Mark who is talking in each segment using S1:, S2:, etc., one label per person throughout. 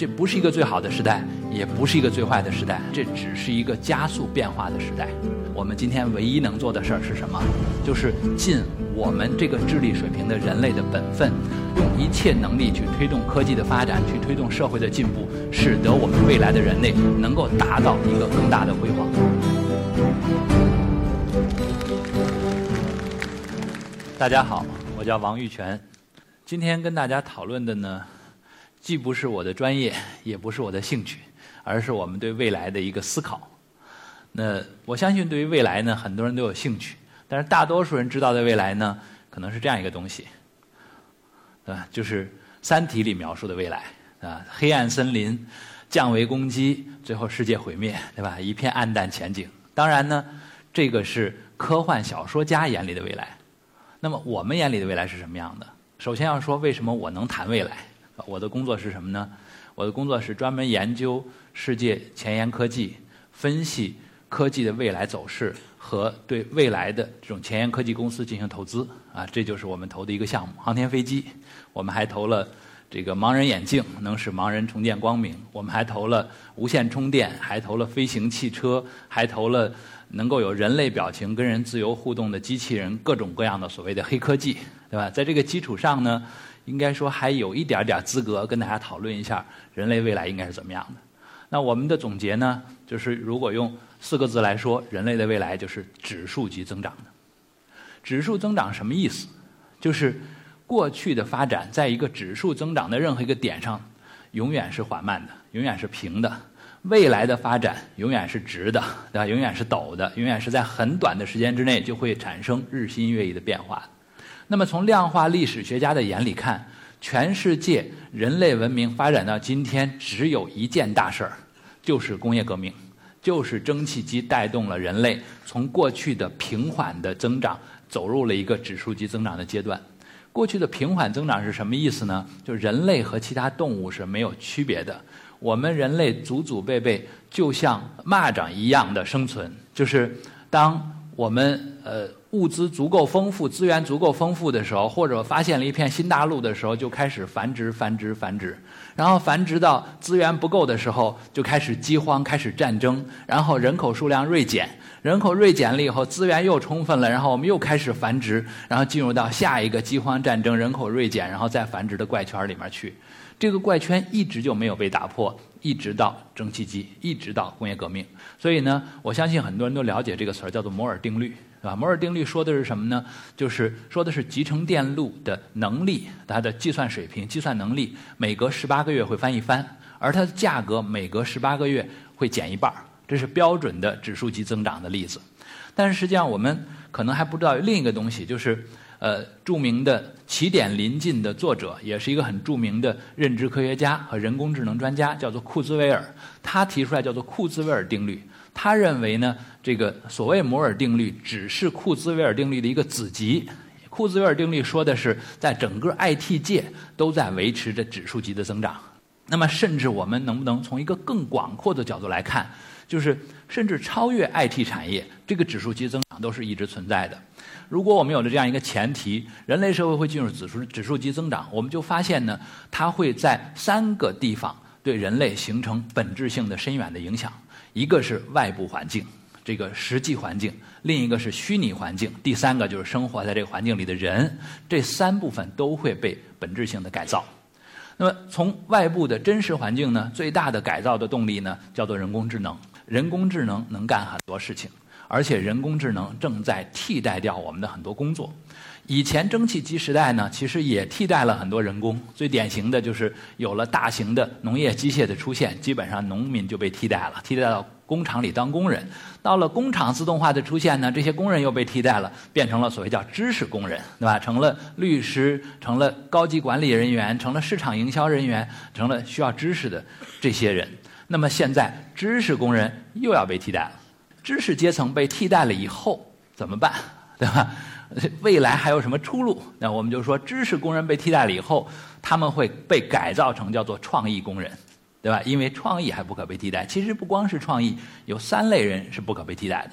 S1: 这不是一个最好的时代，也不是一个最坏的时代，这只是一个加速变化的时代。我们今天唯一能做的事儿是什么？就是尽我们这个智力水平的人类的本分，用一切能力去推动科技的发展，去推动社会的进步，使得我们未来的人类能够达到一个更大的辉煌。大家好，我叫王玉泉，今天跟大家讨论的呢。既不是我的专业，也不是我的兴趣，而是我们对未来的一个思考。那我相信，对于未来呢，很多人都有兴趣，但是大多数人知道的未来呢，可能是这样一个东西，对吧？就是《三体》里描述的未来啊，黑暗森林，降维攻击，最后世界毁灭，对吧？一片暗淡前景。当然呢，这个是科幻小说家眼里的未来。那么我们眼里的未来是什么样的？首先要说，为什么我能谈未来？我的工作是什么呢？我的工作是专门研究世界前沿科技，分析科技的未来走势和对未来的这种前沿科技公司进行投资。啊，这就是我们投的一个项目——航天飞机。我们还投了这个盲人眼镜，能使盲人重见光明。我们还投了无线充电，还投了飞行汽车，还投了能够有人类表情跟人自由互动的机器人，各种各样的所谓的黑科技，对吧？在这个基础上呢？应该说还有一点点资格跟大家讨论一下人类未来应该是怎么样的。那我们的总结呢，就是如果用四个字来说，人类的未来就是指数级增长的。指数增长什么意思？就是过去的发展在一个指数增长的任何一个点上，永远是缓慢的，永远是平的。未来的发展永远是直的，对吧？永远是陡的，永远是在很短的时间之内就会产生日新月异的变化。那么，从量化历史学家的眼里看，全世界人类文明发展到今天，只有一件大事儿，就是工业革命，就是蒸汽机带动了人类从过去的平缓的增长，走入了一个指数级增长的阶段。过去的平缓增长是什么意思呢？就人类和其他动物是没有区别的，我们人类祖祖辈辈就像蚂蚱一样的生存，就是当我们呃。物资足够丰富，资源足够丰富的时候，或者发现了一片新大陆的时候，就开始繁殖、繁殖、繁殖，然后繁殖到资源不够的时候，就开始饥荒、开始战争，然后人口数量锐减，人口锐减了以后，资源又充分了，然后我们又开始繁殖，然后进入到下一个饥荒、战争、人口锐减，然后再繁殖的怪圈里面去。这个怪圈一直就没有被打破，一直到蒸汽机，一直到工业革命。所以呢，我相信很多人都了解这个词儿，叫做摩尔定律。是吧？摩尔定律说的是什么呢？就是说的是集成电路的能力，它的计算水平、计算能力，每隔十八个月会翻一番，而它的价格每隔十八个月会减一半这是标准的指数级增长的例子。但是实际上，我们可能还不知道另一个东西，就是呃，著名的《起点临近》的作者，也是一个很著名的认知科学家和人工智能专家，叫做库兹韦尔。他提出来叫做库兹韦尔定律。他认为呢，这个所谓摩尔定律只是库兹韦尔定律的一个子集。库兹韦尔定律说的是，在整个 IT 界都在维持着指数级的增长。那么，甚至我们能不能从一个更广阔的角度来看，就是甚至超越 IT 产业，这个指数级增长都是一直存在的。如果我们有了这样一个前提，人类社会会进入指数指数级增长，我们就发现呢，它会在三个地方对人类形成本质性的深远的影响。一个是外部环境，这个实际环境；另一个是虚拟环境；第三个就是生活在这个环境里的人。这三部分都会被本质性的改造。那么从外部的真实环境呢，最大的改造的动力呢，叫做人工智能。人工智能能干很多事情，而且人工智能正在替代掉我们的很多工作。以前蒸汽机时代呢，其实也替代了很多人工。最典型的就是有了大型的农业机械的出现，基本上农民就被替代了，替代到工厂里当工人。到了工厂自动化的出现呢，这些工人又被替代了，变成了所谓叫知识工人，对吧？成了律师，成了高级管理人员，成了市场营销人员，成了需要知识的这些人。那么现在知识工人又要被替代了，知识阶层被替代了以后怎么办？对吧？未来还有什么出路？那我们就说，知识工人被替代了以后，他们会被改造成叫做创意工人，对吧？因为创意还不可被替代。其实不光是创意，有三类人是不可被替代的。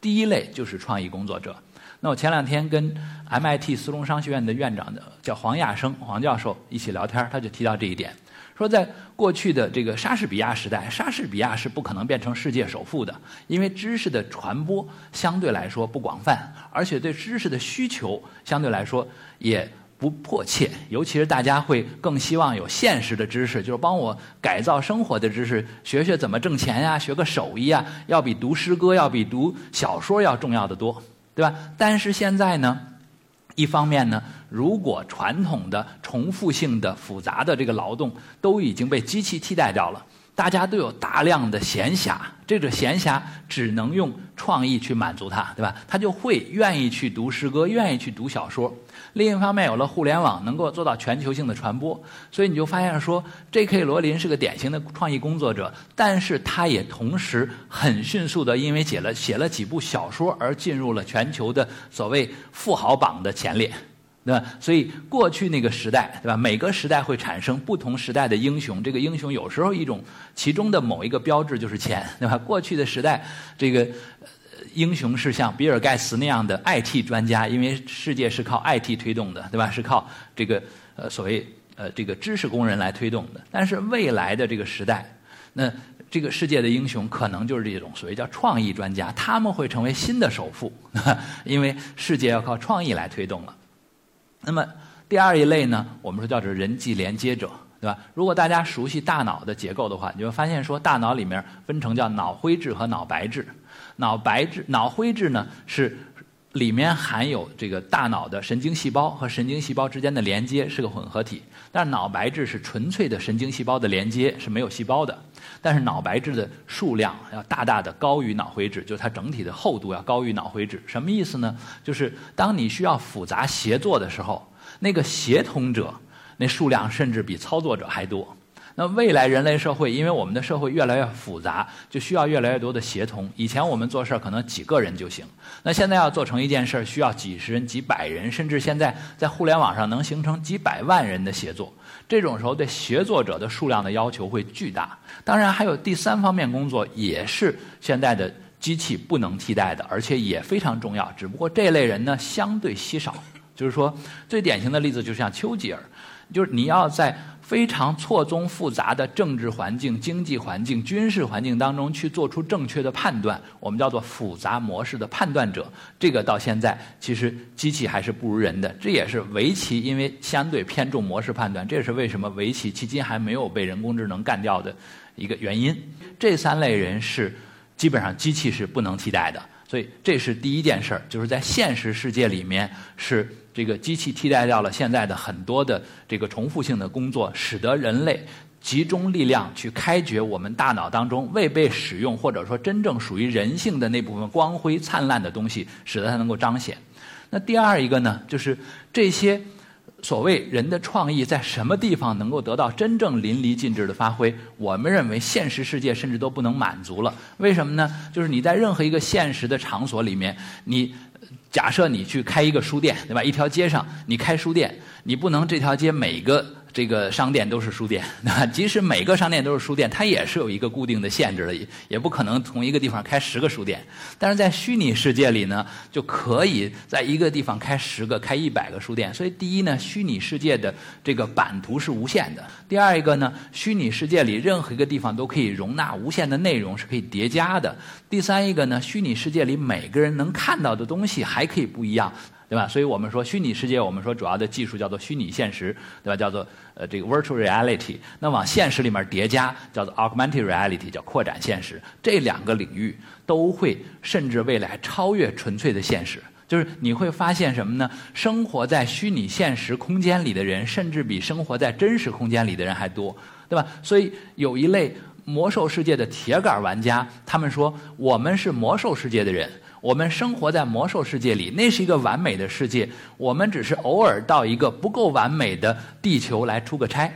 S1: 第一类就是创意工作者。那我前两天跟 MIT 斯隆商学院的院长的叫黄亚生黄教授一起聊天，他就提到这一点，说在过去的这个莎士比亚时代，莎士比亚是不可能变成世界首富的，因为知识的传播相对来说不广泛，而且对知识的需求相对来说也不迫切，尤其是大家会更希望有现实的知识，就是帮我改造生活的知识，学学怎么挣钱呀，学个手艺啊，要比读诗歌、要比读小说要重要的多，对吧？但是现在呢？一方面呢，如果传统的重复性的复杂的这个劳动都已经被机器替代掉了，大家都有大量的闲暇，这个闲暇只能用创意去满足它，对吧？他就会愿意去读诗歌，愿意去读小说。另一方面，有了互联网，能够做到全球性的传播，所以你就发现说，J.K. 罗琳是个典型的创意工作者，但是他也同时很迅速的，因为写了写了几部小说而进入了全球的所谓富豪榜的前列，对吧？所以过去那个时代，对吧？每个时代会产生不同时代的英雄，这个英雄有时候一种其中的某一个标志就是钱，对吧？过去的时代，这个。英雄是像比尔盖茨那样的 IT 专家，因为世界是靠 IT 推动的，对吧？是靠这个呃所谓呃这个知识工人来推动的。但是未来的这个时代，那这个世界的英雄可能就是这种所谓叫创意专家，他们会成为新的首富，因为世界要靠创意来推动了。那么第二一类呢，我们说叫做人际连接者，对吧？如果大家熟悉大脑的结构的话，你会发现说大脑里面分成叫脑灰质和脑白质。脑白质、脑灰质呢，是里面含有这个大脑的神经细胞和神经细胞之间的连接，是个混合体。但是脑白质是纯粹的神经细胞的连接，是没有细胞的。但是脑白质的数量要大大的高于脑灰质，就是它整体的厚度要高于脑灰质。什么意思呢？就是当你需要复杂协作的时候，那个协同者那数量甚至比操作者还多。那未来人类社会，因为我们的社会越来越复杂，就需要越来越多的协同。以前我们做事儿可能几个人就行，那现在要做成一件事儿，需要几十人、几百人，甚至现在在互联网上能形成几百万人的协作。这种时候，对协作者的数量的要求会巨大。当然，还有第三方面工作，也是现在的机器不能替代的，而且也非常重要。只不过这类人呢，相对稀少。就是说，最典型的例子就像丘吉尔，就是你要在。非常错综复杂的政治环境、经济环境、军事环境当中去做出正确的判断，我们叫做复杂模式的判断者。这个到现在其实机器还是不如人的，这也是围棋因为相对偏重模式判断，这也是为什么围棋迄今还没有被人工智能干掉的一个原因。这三类人是基本上机器是不能替代的，所以这是第一件事儿，就是在现实世界里面是。这个机器替代掉了现在的很多的这个重复性的工作，使得人类集中力量去开掘我们大脑当中未被使用或者说真正属于人性的那部分光辉灿烂的东西，使得它能够彰显。那第二一个呢，就是这些所谓人的创意在什么地方能够得到真正淋漓尽致的发挥？我们认为现实世界甚至都不能满足了。为什么呢？就是你在任何一个现实的场所里面，你。假设你去开一个书店，对吧？一条街上你开书店，你不能这条街每个。这个商店都是书店，那即使每个商店都是书店，它也是有一个固定的限制的，也不可能同一个地方开十个书店。但是在虚拟世界里呢，就可以在一个地方开十个、开一百个书店。所以，第一呢，虚拟世界的这个版图是无限的；第二一个呢，虚拟世界里任何一个地方都可以容纳无限的内容，是可以叠加的；第三一个呢，虚拟世界里每个人能看到的东西还可以不一样。对吧？所以我们说虚拟世界，我们说主要的技术叫做虚拟现实，对吧？叫做呃这个 virtual reality。那往现实里面叠加，叫做 augmented reality，叫扩展现实。这两个领域都会甚至未来超越纯粹的现实。就是你会发现什么呢？生活在虚拟现实空间里的人，甚至比生活在真实空间里的人还多，对吧？所以有一类魔兽世界的铁杆玩家，他们说我们是魔兽世界的人。我们生活在魔兽世界里，那是一个完美的世界。我们只是偶尔到一个不够完美的地球来出个差，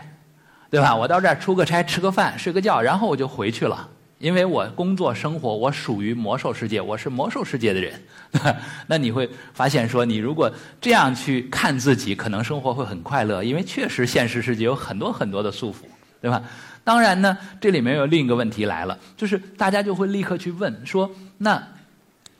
S1: 对吧？我到这儿出个差，吃个饭，睡个觉，然后我就回去了。因为我工作生活，我属于魔兽世界，我是魔兽世界的人。那你会发现，说你如果这样去看自己，可能生活会很快乐。因为确实现实世界有很多很多的束缚，对吧？当然呢，这里面有另一个问题来了，就是大家就会立刻去问说，那。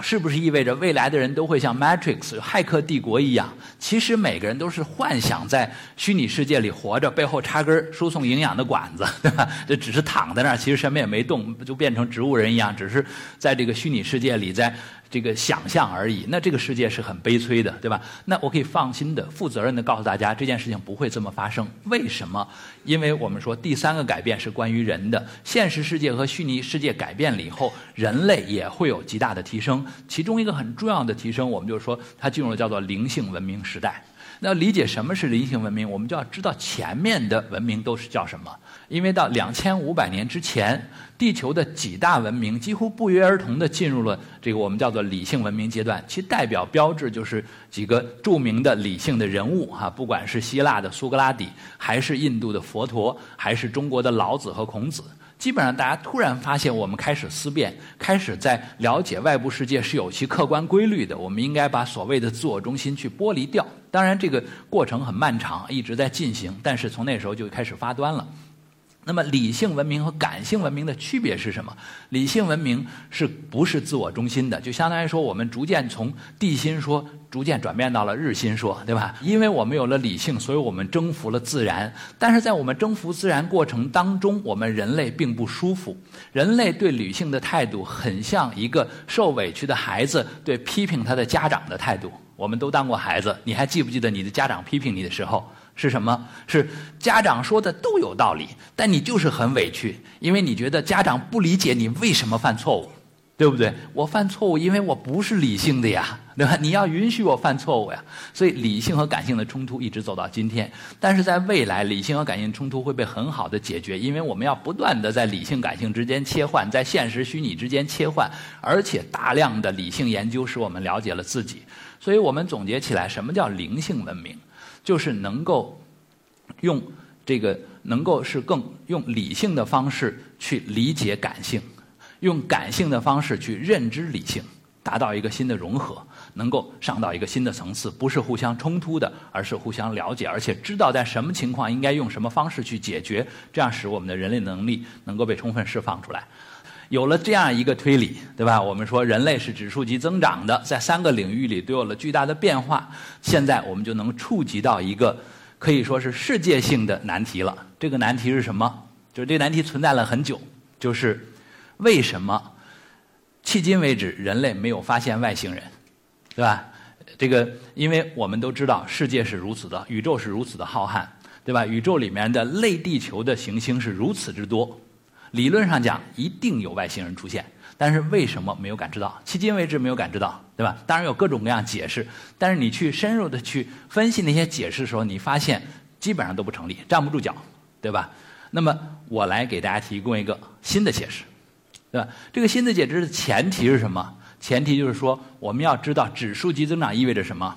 S1: 是不是意味着未来的人都会像《Matrix》骇客帝国一样？其实每个人都是幻想在虚拟世界里活着，背后插根输送营养的管子，对吧？这只是躺在那儿，其实什么也没动，就变成植物人一样，只是在这个虚拟世界里在。这个想象而已，那这个世界是很悲催的，对吧？那我可以放心的、负责任的告诉大家，这件事情不会这么发生。为什么？因为我们说第三个改变是关于人的，现实世界和虚拟世界改变了以后，人类也会有极大的提升。其中一个很重要的提升，我们就是说它进入了叫做灵性文明时代。那理解什么是灵性文明，我们就要知道前面的文明都是叫什么。因为到两千五百年之前，地球的几大文明几乎不约而同地进入了这个我们叫做理性文明阶段，其代表标志就是几个著名的理性的人物哈，不管是希腊的苏格拉底，还是印度的佛陀，还是中国的老子和孔子。基本上，大家突然发现，我们开始思辨，开始在了解外部世界是有其客观规律的。我们应该把所谓的自我中心去剥离掉。当然，这个过程很漫长，一直在进行。但是从那时候就开始发端了。那么，理性文明和感性文明的区别是什么？理性文明是不是自我中心的？就相当于说，我们逐渐从地心说，逐渐转变到了日心说，对吧？因为我们有了理性，所以我们征服了自然。但是在我们征服自然过程当中，我们人类并不舒服。人类对理性的态度，很像一个受委屈的孩子对批评他的家长的态度。我们都当过孩子，你还记不记得你的家长批评你的时候？是什么？是家长说的都有道理，但你就是很委屈，因为你觉得家长不理解你为什么犯错误，对不对？我犯错误，因为我不是理性的呀，对吧？你要允许我犯错误呀。所以理性和感性的冲突一直走到今天，但是在未来，理性和感性冲突会被很好的解决，因为我们要不断的在理性感性之间切换，在现实虚拟之间切换，而且大量的理性研究使我们了解了自己。所以我们总结起来，什么叫灵性文明？就是能够用这个，能够是更用理性的方式去理解感性，用感性的方式去认知理性，达到一个新的融合，能够上到一个新的层次，不是互相冲突的，而是互相了解，而且知道在什么情况应该用什么方式去解决，这样使我们的人类能力能够被充分释放出来。有了这样一个推理，对吧？我们说人类是指数级增长的，在三个领域里都有了巨大的变化。现在我们就能触及到一个可以说是世界性的难题了。这个难题是什么？就是这个难题存在了很久，就是为什么迄今为止人类没有发现外星人，对吧？这个，因为我们都知道世界是如此的，宇宙是如此的浩瀚，对吧？宇宙里面的类地球的行星是如此之多。理论上讲，一定有外星人出现，但是为什么没有感知到？迄今为止没有感知到，对吧？当然有各种各样解释，但是你去深入的去分析那些解释的时候，你发现基本上都不成立，站不住脚，对吧？那么我来给大家提供一个新的解释，对吧？这个新的解释的前提是什么？前提就是说，我们要知道指数级增长意味着什么？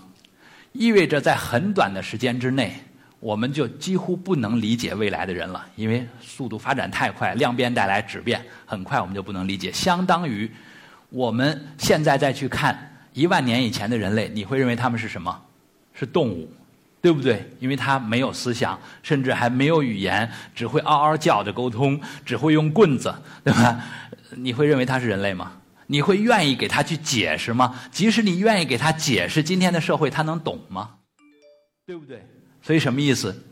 S1: 意味着在很短的时间之内。我们就几乎不能理解未来的人了，因为速度发展太快，量变带来质变，很快我们就不能理解。相当于我们现在再去看一万年以前的人类，你会认为他们是什么？是动物，对不对？因为他没有思想，甚至还没有语言，只会嗷嗷叫着沟通，只会用棍子，对吧？你会认为他是人类吗？你会愿意给他去解释吗？即使你愿意给他解释今天的社会，他能懂吗？对不对？所以什么意思？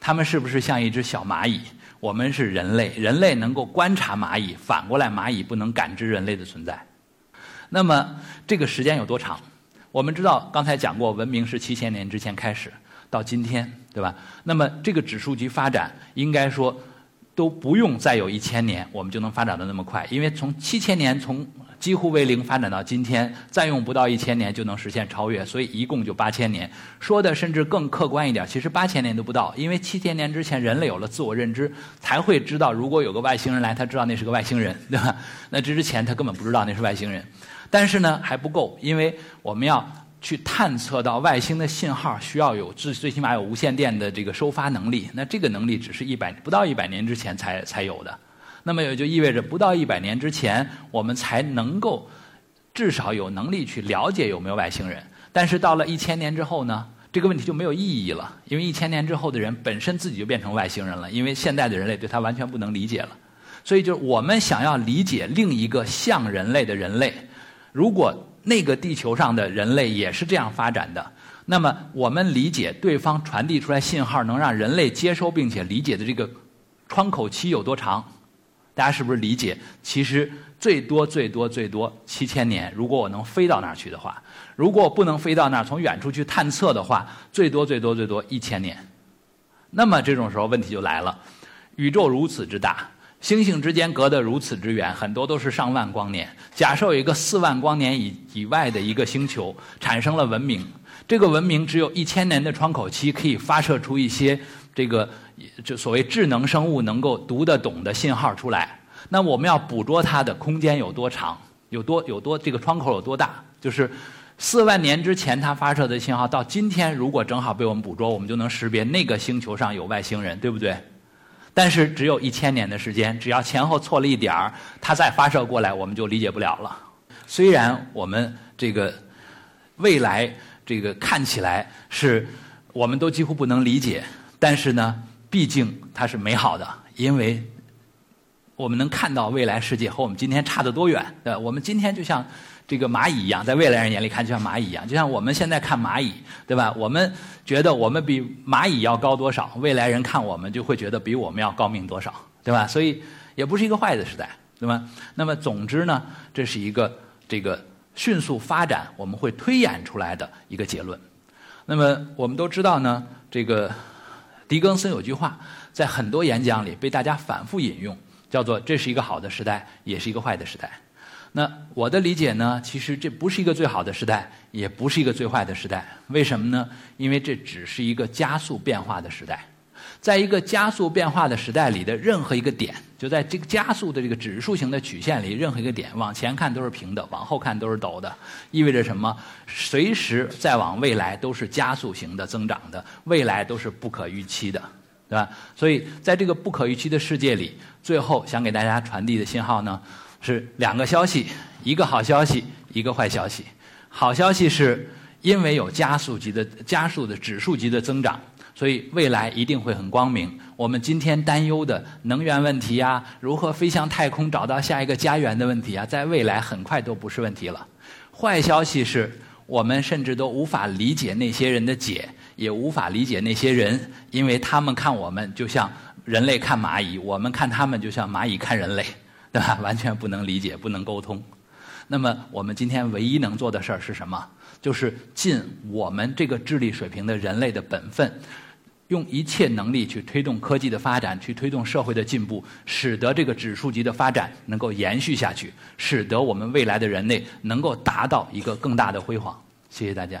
S1: 他们是不是像一只小蚂蚁？我们是人类，人类能够观察蚂蚁，反过来蚂蚁不能感知人类的存在。那么这个时间有多长？我们知道，刚才讲过，文明是七千年之前开始，到今天，对吧？那么这个指数级发展，应该说都不用再有一千年，我们就能发展的那么快，因为从七千年从。几乎为零发展到今天，再用不到一千年就能实现超越，所以一共就八千年。说的甚至更客观一点，其实八千年都不到，因为七千年之前人类有了自我认知，才会知道如果有个外星人来，他知道那是个外星人，对吧？那这之前他根本不知道那是外星人。但是呢还不够，因为我们要去探测到外星的信号，需要有最最起码有无线电的这个收发能力。那这个能力只是一百不到一百年之前才才有的。那么也就意味着，不到一百年之前，我们才能够至少有能力去了解有没有外星人。但是到了一千年之后呢，这个问题就没有意义了，因为一千年之后的人本身自己就变成外星人了，因为现代的人类对他完全不能理解了。所以，就是我们想要理解另一个像人类的人类，如果那个地球上的人类也是这样发展的。那么我们理解对方传递出来信号，能让人类接收并且理解的这个窗口期有多长？大家是不是理解？其实最多最多最多七千年。如果我能飞到那儿去的话，如果我不能飞到那儿，从远处去探测的话，最多最多最多一千年。那么这种时候问题就来了：宇宙如此之大。星星之间隔得如此之远，很多都是上万光年。假设有一个四万光年以以外的一个星球产生了文明，这个文明只有一千年的窗口期，可以发射出一些这个就所谓智能生物能够读得懂的信号出来。那我们要捕捉它的空间有多长？有多有多这个窗口有多大？就是四万年之前它发射的信号，到今天如果正好被我们捕捉，我们就能识别那个星球上有外星人，对不对？但是只有一千年的时间，只要前后错了一点儿，它再发射过来，我们就理解不了了。虽然我们这个未来这个看起来是我们都几乎不能理解，但是呢，毕竟它是美好的，因为我们能看到未来世界和我们今天差得多远。对，我们今天就像。这个蚂蚁一样，在未来人眼里看就像蚂蚁一样，就像我们现在看蚂蚁，对吧？我们觉得我们比蚂蚁要高多少，未来人看我们就会觉得比我们要高明多少，对吧？所以也不是一个坏的时代，对吧？那么总之呢，这是一个这个迅速发展，我们会推演出来的一个结论。那么我们都知道呢，这个狄更斯有句话，在很多演讲里被大家反复引用，叫做“这是一个好的时代，也是一个坏的时代”。那我的理解呢？其实这不是一个最好的时代，也不是一个最坏的时代。为什么呢？因为这只是一个加速变化的时代。在一个加速变化的时代里的任何一个点，就在这个加速的这个指数型的曲线里，任何一个点往前看都是平的，往后看都是陡的。意味着什么？随时再往未来都是加速型的增长的，未来都是不可预期的，对吧？所以在这个不可预期的世界里，最后想给大家传递的信号呢？是两个消息，一个好消息，一个坏消息。好消息是因为有加速级的加速的指数级的增长，所以未来一定会很光明。我们今天担忧的能源问题呀，如何飞向太空找到下一个家园的问题啊，在未来很快都不是问题了。坏消息是我们甚至都无法理解那些人的解，也无法理解那些人，因为他们看我们就像人类看蚂蚁，我们看他们就像蚂蚁看人类。对吧？完全不能理解，不能沟通。那么，我们今天唯一能做的事儿是什么？就是尽我们这个智力水平的人类的本分，用一切能力去推动科技的发展，去推动社会的进步，使得这个指数级的发展能够延续下去，使得我们未来的人类能够达到一个更大的辉煌。谢谢大家。